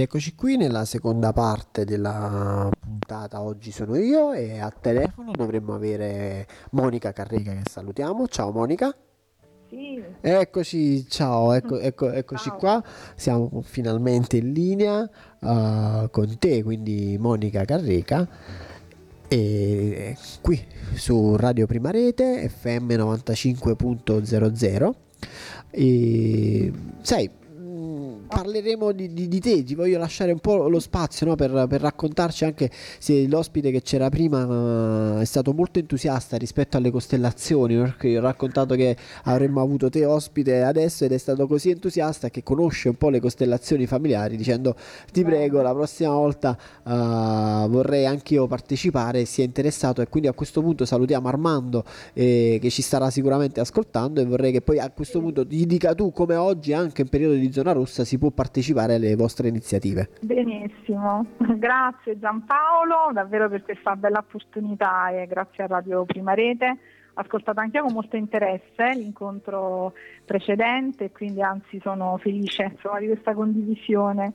Ed eccoci qui nella seconda parte della puntata. Oggi sono io e a telefono dovremmo avere Monica Carrega che salutiamo. Ciao Monica. Sì. Eccoci, ciao, ecco, ecco, eccoci Ciao. qua. Siamo finalmente in linea uh, con te, quindi Monica Carreca. E qui su Radio Prima Rete FM 95.00 e sai parleremo di, di- di te ti voglio lasciare un po' lo spazio no, per, per raccontarci anche se l'ospite che c'era prima eh, è stato molto entusiasta rispetto alle costellazioni perché io ho raccontato che avremmo avuto te ospite adesso ed è stato così entusiasta che conosce un po' le costellazioni familiari dicendo ti prego la prossima volta eh, vorrei anch'io partecipare si è interessato e quindi a questo punto salutiamo Armando eh, che ci starà sicuramente ascoltando e vorrei che poi a questo punto gli dica tu come oggi anche in periodo di zona rossa si può partecipare alle vostre iniziative Benissimo, grazie Giampaolo davvero per questa bella opportunità e grazie a Radio Prima Rete. Ascoltato anche io con molto interesse l'incontro precedente quindi anzi sono felice insomma, di questa condivisione.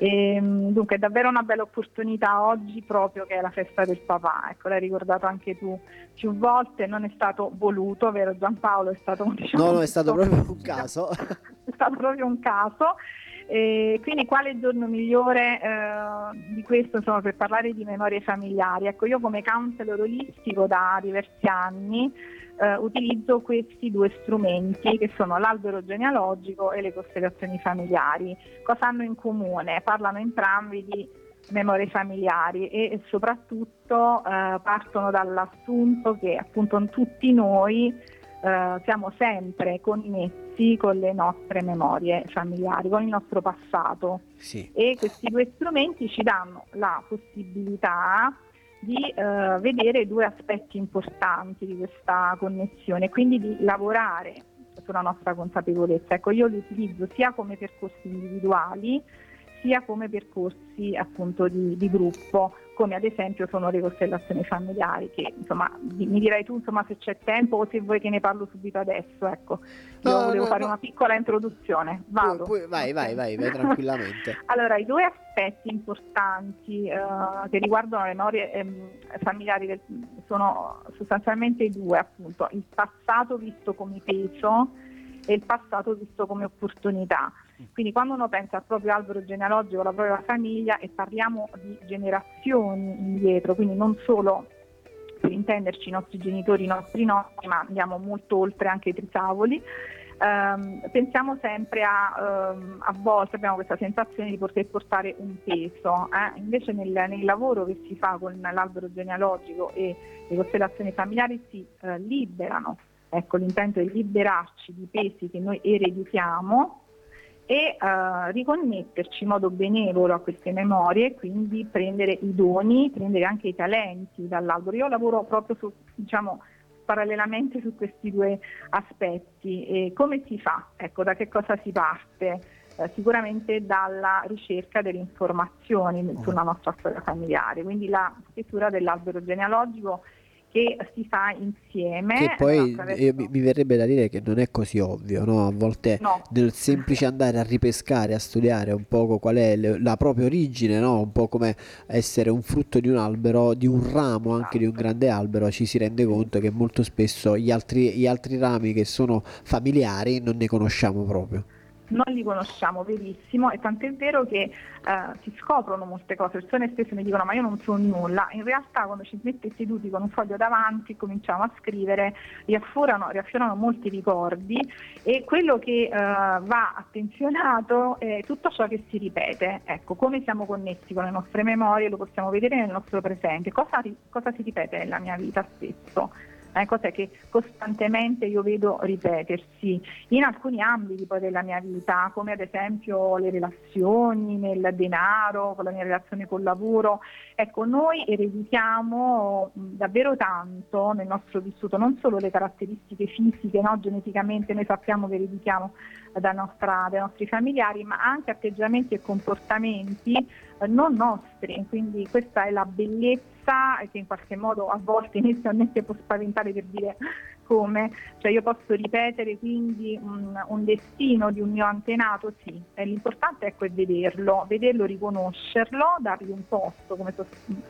E, mh, dunque è davvero una bella opportunità oggi proprio che è la festa del papà, ecco l'hai ricordato anche tu più volte, non è stato voluto, vero Giampaolo? È stato, diciamo, no no è stato proprio un caso è stato proprio un caso. E quindi quale giorno migliore eh, di questo insomma, per parlare di memorie familiari? Ecco, io come counselor olistico da diversi anni eh, utilizzo questi due strumenti che sono l'albero genealogico e le costellazioni familiari. Cosa hanno in comune? Parlano entrambi di memorie familiari e soprattutto eh, partono dall'assunto che appunto tutti noi eh, siamo sempre connessi con le nostre memorie familiari, con il nostro passato sì e questi due strumenti ci danno la possibilità di eh, vedere due aspetti importanti di questa connessione, quindi di lavorare sulla nostra consapevolezza. Ecco, io li utilizzo sia come percorsi individuali sia come percorsi appunto di, di gruppo, come ad esempio sono le costellazioni familiari, che insomma mi direi tu insomma se c'è tempo o se vuoi che ne parlo subito adesso, ecco. Io No, volevo no, fare no. una piccola introduzione. Vado. Pu- pu- vai vai vai vai tranquillamente Allora, i due aspetti importanti eh, che riguardano le memorie ehm, familiari del- sono sostanzialmente due, appunto, il passato visto come peso e il passato visto come opportunità. Quindi quando uno pensa al proprio albero genealogico, alla propria famiglia e parliamo di generazioni indietro, quindi non solo per intenderci i nostri genitori, i nostri nonni, ma andiamo molto oltre anche i tritavoli, Ehm, pensiamo sempre a, ehm, a volte abbiamo questa sensazione di poter portare un peso, eh. invece nel, nel lavoro che si fa con l'albero genealogico e le costellazioni familiari si eh, liberano, ecco l'intento è liberarci di pesi che noi ereditiamo e eh, riconnetterci in modo benevolo a queste memorie quindi prendere i doni, prendere anche i talenti dall'albero. Io lavoro proprio su, diciamo, parallelamente su questi due aspetti. E come si fa? Ecco, da che cosa si parte? Eh, sicuramente dalla ricerca delle informazioni sulla nostra storia familiare, quindi la scrittura dell'albero genealogico che si fa insieme. che poi eh, io- mi verrebbe da dire che non è così ovvio no a volte No. nel semplice andare a ripescare, a studiare un poco qual è le- la propria origine, no? Un po' come essere un frutto di un albero, di un ramo anche di un grande albero, ci si rende conto che molto spesso gli altri, gli altri rami che sono familiari non ne conosciamo proprio. Non li conosciamo verissimo e tant'è vero che eh, si scoprono molte cose, persone stesse mi dicono ma io non so nulla, in realtà quando ci mette seduti con un foglio davanti cominciamo a scrivere, riaffiorano, riaffiorano molti ricordi e quello che eh, va attenzionato è tutto ciò che si ripete, ecco come siamo connessi con le nostre memorie lo possiamo vedere nel nostro presente, cosa, cosa si ripete nella mia vita spesso. Eh, cos'è che costantemente io vedo ripetersi in alcuni ambiti poi della mia vita, come ad esempio le relazioni, nel denaro, con la mia relazione col lavoro. Ecco, noi ereditiamo mh, davvero tanto nel nostro vissuto, non solo le caratteristiche fisiche, no? geneticamente noi sappiamo che ereditiamo nostra- dai nostri familiari, ma anche atteggiamenti e comportamenti eh, non nostri. Quindi questa è la bellezza che in qualche modo a volte inizialmente può spaventare per dire come? Cioè io posso ripetere quindi un, un destino di un mio antenato? Sì, e l'importante ecco, è vederlo, vederlo, riconoscerlo, dargli un posto, come so,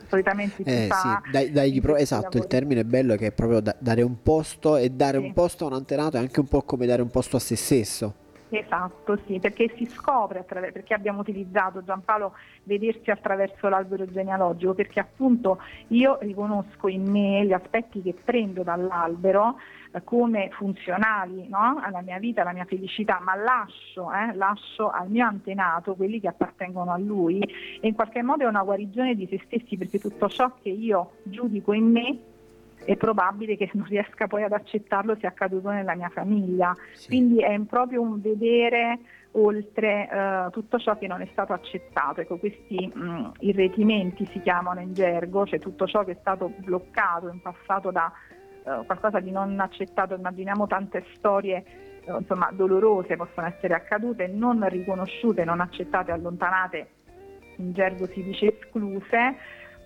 solitamente si eh, fa. Sì. Dai, dai pro- esatto, il termine bello è che è proprio da- dare un posto e dare sì. un posto a un antenato è anche un po' come dare un posto a se stesso. Esatto, sì, perché si scopre attraverso, perché abbiamo utilizzato Giampaolo vedersi attraverso l'albero genealogico, perché appunto io riconosco in me gli aspetti che prendo dall'albero eh, come funzionali no? alla mia vita, alla mia felicità, ma lascio, eh, lascio al mio antenato quelli che appartengono a lui e in qualche modo è una guarigione di se stessi perché tutto ciò che io giudico in me è probabile che non riesca poi ad accettarlo sia accaduto nella mia famiglia. Sì. Quindi è proprio un vedere oltre uh, tutto ciò che non è stato accettato. Ecco, questi mh, mm, irretimenti si chiamano in gergo, cioè tutto ciò che è stato bloccato in passato da uh, qualcosa di non accettato. Immaginiamo tante storie uh, insomma, dolorose possono essere accadute, non riconosciute, non accettate, allontanate, in gergo si dice escluse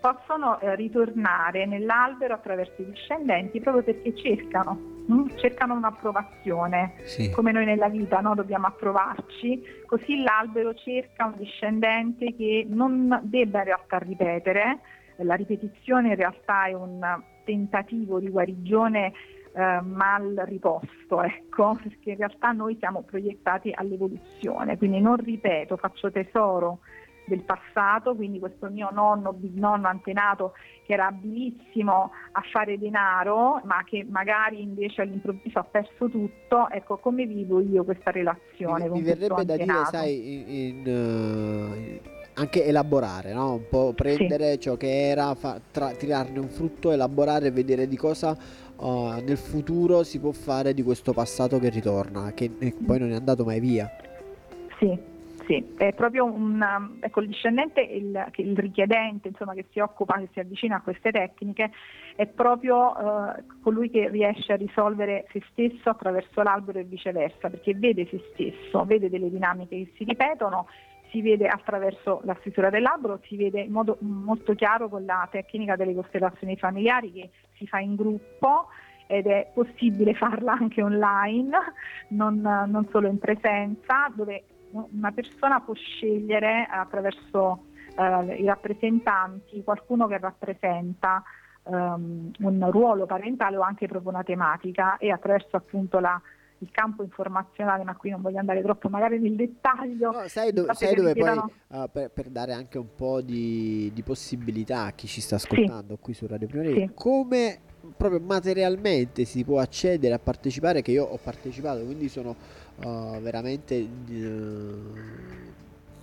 possono eh, ritornare nell'albero attraverso i discendenti proprio perché cercano, mh? Mm, cercano un'approvazione, sì. come noi nella vita no? dobbiamo approvarci, così l'albero cerca un discendente che non debba in realtà ripetere, la ripetizione in realtà è un tentativo di guarigione eh, mal riposto, ecco, perché in realtà noi siamo proiettati all'evoluzione, quindi non ripeto, faccio tesoro del passato, quindi questo mio nonno, bisnonno, antenato che era abilissimo a fare denaro, ma che magari invece all'improvviso ha perso tutto, ecco come vivo io questa relazione. Mi, con mi verrebbe da dire, sai, in, in, uh, anche elaborare, no? un po' prendere sì. ciò che era, fa, tra, tirarne un frutto, elaborare e vedere di cosa uh, nel futuro si può fare di questo passato che ritorna, che poi non è andato mai via. Sì, sì, è proprio un, ecco, il discendente, il, il richiedente insomma, che si occupa, che si avvicina a queste tecniche, è proprio eh, colui che riesce a risolvere se stesso attraverso l'albero e viceversa, perché vede se stesso, vede delle dinamiche che si ripetono, si vede attraverso la scrittura dell'albero, si vede in modo molto chiaro con la tecnica delle costellazioni familiari che si fa in gruppo ed è possibile farla anche online, non, non solo in presenza, dove una persona può scegliere attraverso eh, i rappresentanti qualcuno che rappresenta um, un ruolo parentale o anche proprio una tematica e attraverso appunto la, il campo informazionale, ma qui non voglio andare troppo magari nel dettaglio. No, sai, do- sai dove poi, uh, per, per, dare anche un po' di, di, possibilità a chi ci sta ascoltando sì. qui su Radio Prima sì. come proprio materialmente si può accedere a partecipare, che io ho partecipato, quindi sono uh, veramente uh,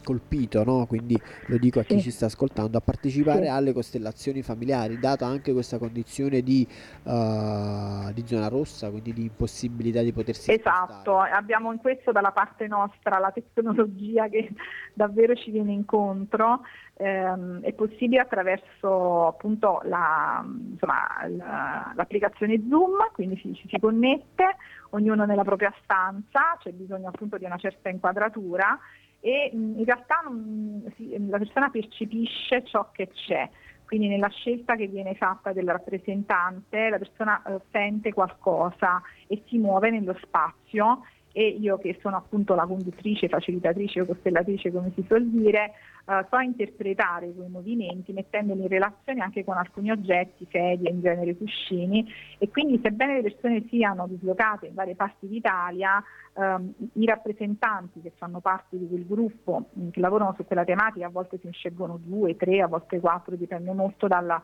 colpito, no? quindi lo dico a chi sì. ci sta ascoltando, a partecipare sì. alle costellazioni familiari, data anche questa condizione di, uh, di, zona rossa, quindi di impossibilità di potersi Esatto, spostare. abbiamo in questo dalla parte nostra la tecnologia che davvero ci viene incontro, ehm, è possibile attraverso appunto la, insomma, la, l'applicazione Zoom, quindi ci, ci si connette, ognuno nella propria stanza, c'è bisogno appunto di una certa inquadratura e in realtà non, la persona percepisce ciò che c'è, quindi nella scelta che viene fatta del rappresentante la persona eh, sente qualcosa e si muove nello spazio e io che sono appunto la conduttrice, facilitatrice o costellatrice come si suol dire, eh, so interpretare quei movimenti mettendoli in relazione anche con alcuni oggetti, sedie, in genere cuscini. E quindi sebbene le persone siano dislocate in varie parti d'Italia, ehm, i rappresentanti che fanno parte di quel gruppo mh, che lavorano su quella tematica a volte si scelgono due, tre, a volte quattro, dipende molto dalla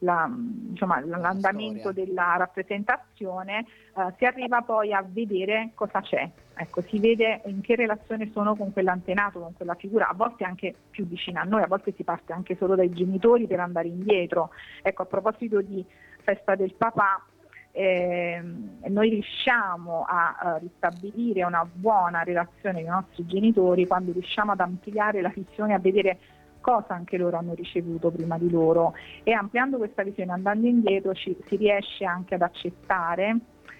la, insomma, l'andamento della rappresentazione, eh, si arriva poi a vedere cosa c'è, ecco, si vede in che relazione sono con quell'antenato, con quella figura, a volte anche più vicina a noi, a volte si parte anche solo dai genitori per andare indietro. Ecco, a proposito di festa del papà, eh, noi riusciamo a, a, ristabilire una buona relazione con i nostri genitori quando riusciamo ad ampliare la visione, a vedere cosa anche loro hanno ricevuto prima di loro e ampliando questa visione, andando indietro, ci, si riesce anche ad accettare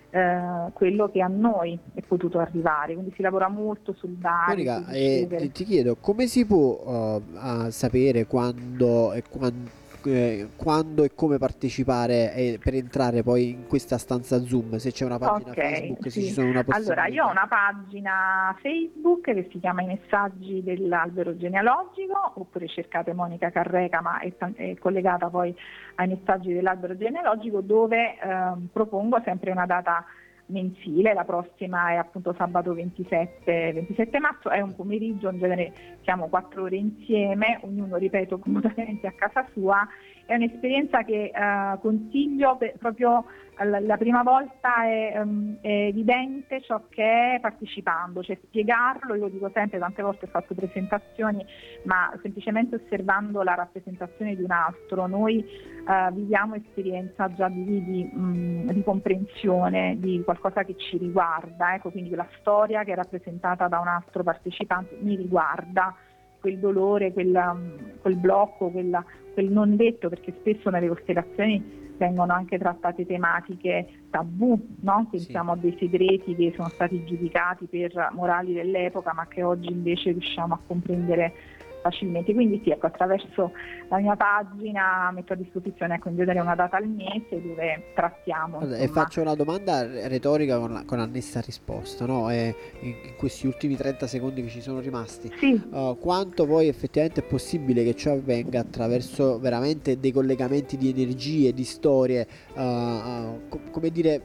eh, quello che a noi è potuto arrivare, quindi si lavora molto sul dare. Monica, eh, ti chiedo come si può uh, sapere quando, quando eh, quando e come partecipare e per entrare poi in questa stanza Zoom, se c'è una pagina okay, Facebook, sì. se ci sono una possibilità. Allora, io ho una pagina Facebook che si chiama I messaggi dell'albero genealogico, oppure cercate Monica Carreca, ma è, è collegata poi ai messaggi dell'albero genealogico, dove eh, propongo sempre una data mensile, la prossima è appunto sabato 27, 27 marzo, è un pomeriggio, in genere siamo quattro ore insieme, ognuno ripeto comodamente a casa sua, è un'esperienza che eh, consiglio per, proprio la, la prima volta è, um, è, evidente ciò che è partecipando, cioè spiegarlo, io lo dico sempre, tante volte ho fatto presentazioni, ma semplicemente osservando la rappresentazione di un altro, noi eh, viviamo esperienza già di, di, mh, di, comprensione di qualcosa che ci riguarda, ecco, quindi la storia che è rappresentata da un altro partecipante mi riguarda quel dolore, quella, quel blocco, quella, quel non detto, perché spesso nelle costellazioni vengono anche trattate tematiche tabù, no? pensiamo sì. a dei segreti che sono stati giudicati per morali dell'epoca, ma che oggi invece riusciamo a comprendere facilmente. Quindi sì, ecco, attraverso la mia pagina metto a disposizione ecco, in genere una data al mese dove trattiamo. Allora, e faccio una domanda retorica con, con annessa risposta, no? in, in, questi ultimi 30 secondi che ci sono rimasti, sì. uh, quanto poi effettivamente è possibile che ciò avvenga attraverso veramente dei collegamenti di energie, di storie, uh, uh, co- come dire,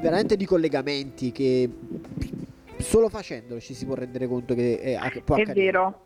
veramente di collegamenti che solo facendolo ci si può rendere conto che è, può accadere. È vero,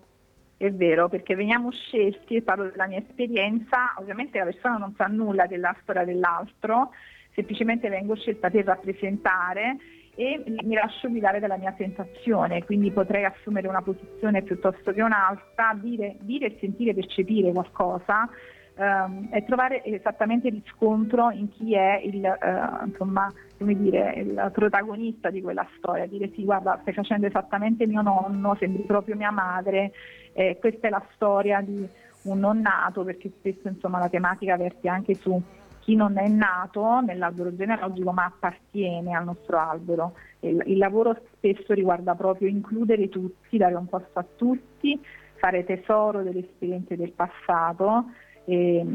è vero, perché veniamo scelti, parlo della mia esperienza, ovviamente la persona non sa nulla della storia dell'altro, semplicemente vengo scelta per rappresentare e mi lascio guidare dalla mia sensazione, quindi potrei assumere una posizione piuttosto che un'altra, dire, dire sentire, percepire qualcosa ehm, e trovare esattamente riscontro in chi è il, eh, insomma, dire, il protagonista di quella storia, dire sì guarda stai facendo esattamente mio nonno, sembri proprio mia madre, eh, questa è la storia di un non nato perché spesso insomma, la tematica verte anche su chi non è nato nell'albero genealogico ma appartiene al nostro albero. Il, il, lavoro spesso riguarda proprio includere tutti, dare un posto a tutti, fare tesoro delle esperienze del passato e,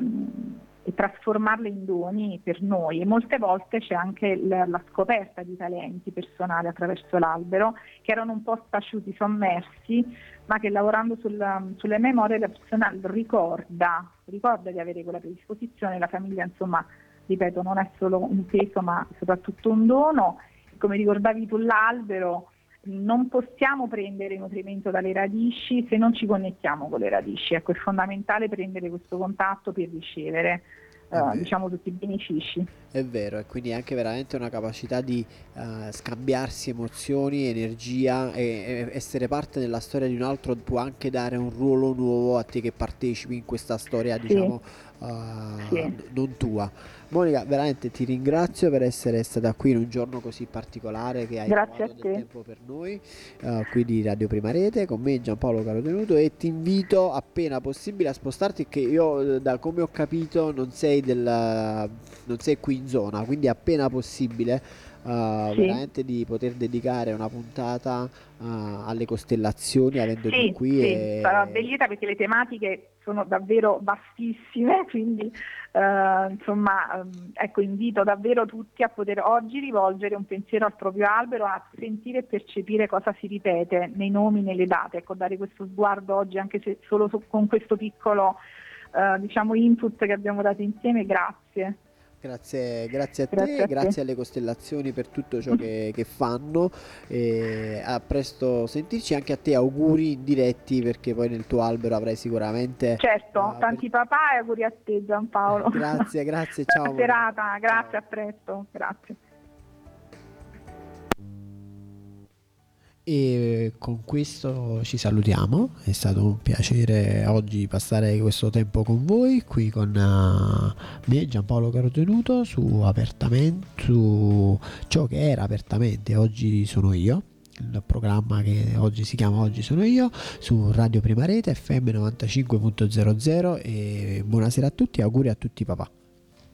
e trasformarle in doni per noi e molte volte c'è anche la, la scoperta di talenti personali attraverso l'albero che erano un po' spaciuti, sommersi, ma che lavorando sulla, sulle memorie la persona ricorda, ricorda di avere quella predisposizione, la famiglia insomma, ripeto, non è solo un peso ma soprattutto un dono. Come ricordavi tu l'albero, non possiamo prendere nutrimento dalle radici se non ci connettiamo con le radici. Ecco, è fondamentale prendere questo contatto per ricevere uh, diciamo tutti i benefici. È vero, e quindi anche veramente una capacità di uh, scambiarsi emozioni, energia e, e, essere parte della storia di un altro può anche dare un ruolo nuovo a te che partecipi in questa storia, diciamo, sì. uh, sì. non tua. Monica, veramente ti ringrazio per essere stata qui in un giorno così particolare che hai Grazie trovato del tempo per noi, uh, qui di Radio Prima Rete, con me Giampaolo Carotenuto e ti invito appena possibile a spostarti che io da come ho capito non sei, del, non sei qui in zona, quindi appena possibile uh, sì. veramente di poter dedicare una puntata uh, alle costellazioni avendo sì, qui. Sì, e... sarà bellita perché le tematiche sono davvero vastissime, quindi Uh, insomma, um, ecco, invito davvero tutti a poter oggi rivolgere un pensiero al proprio albero, a sentire e percepire cosa si ripete nei nomi, nelle date, ecco, dare questo sguardo oggi anche se solo su, con questo piccolo uh, diciamo, input che abbiamo dato insieme, grazie. Grazie, grazie a grazie te, a grazie te. alle costellazioni per tutto ciò che, che fanno. E a presto sentirci anche a te, auguri diretti perché poi nel tuo albero avrai sicuramente. Certo, uh, tanti per... papà e auguri a te Giampaolo. Grazie, grazie, ciao. Buona serata, grazie, a presto, grazie. E con questo ci salutiamo, è stato un piacere oggi passare questo tempo con voi, qui con uh, me Giampaolo Carotenuto su su ciò che era Apertamente, oggi sono io, il programma che oggi si chiama Oggi sono io, su Radio Prima Rete FM 95.00 e buonasera a tutti, auguri a tutti papà.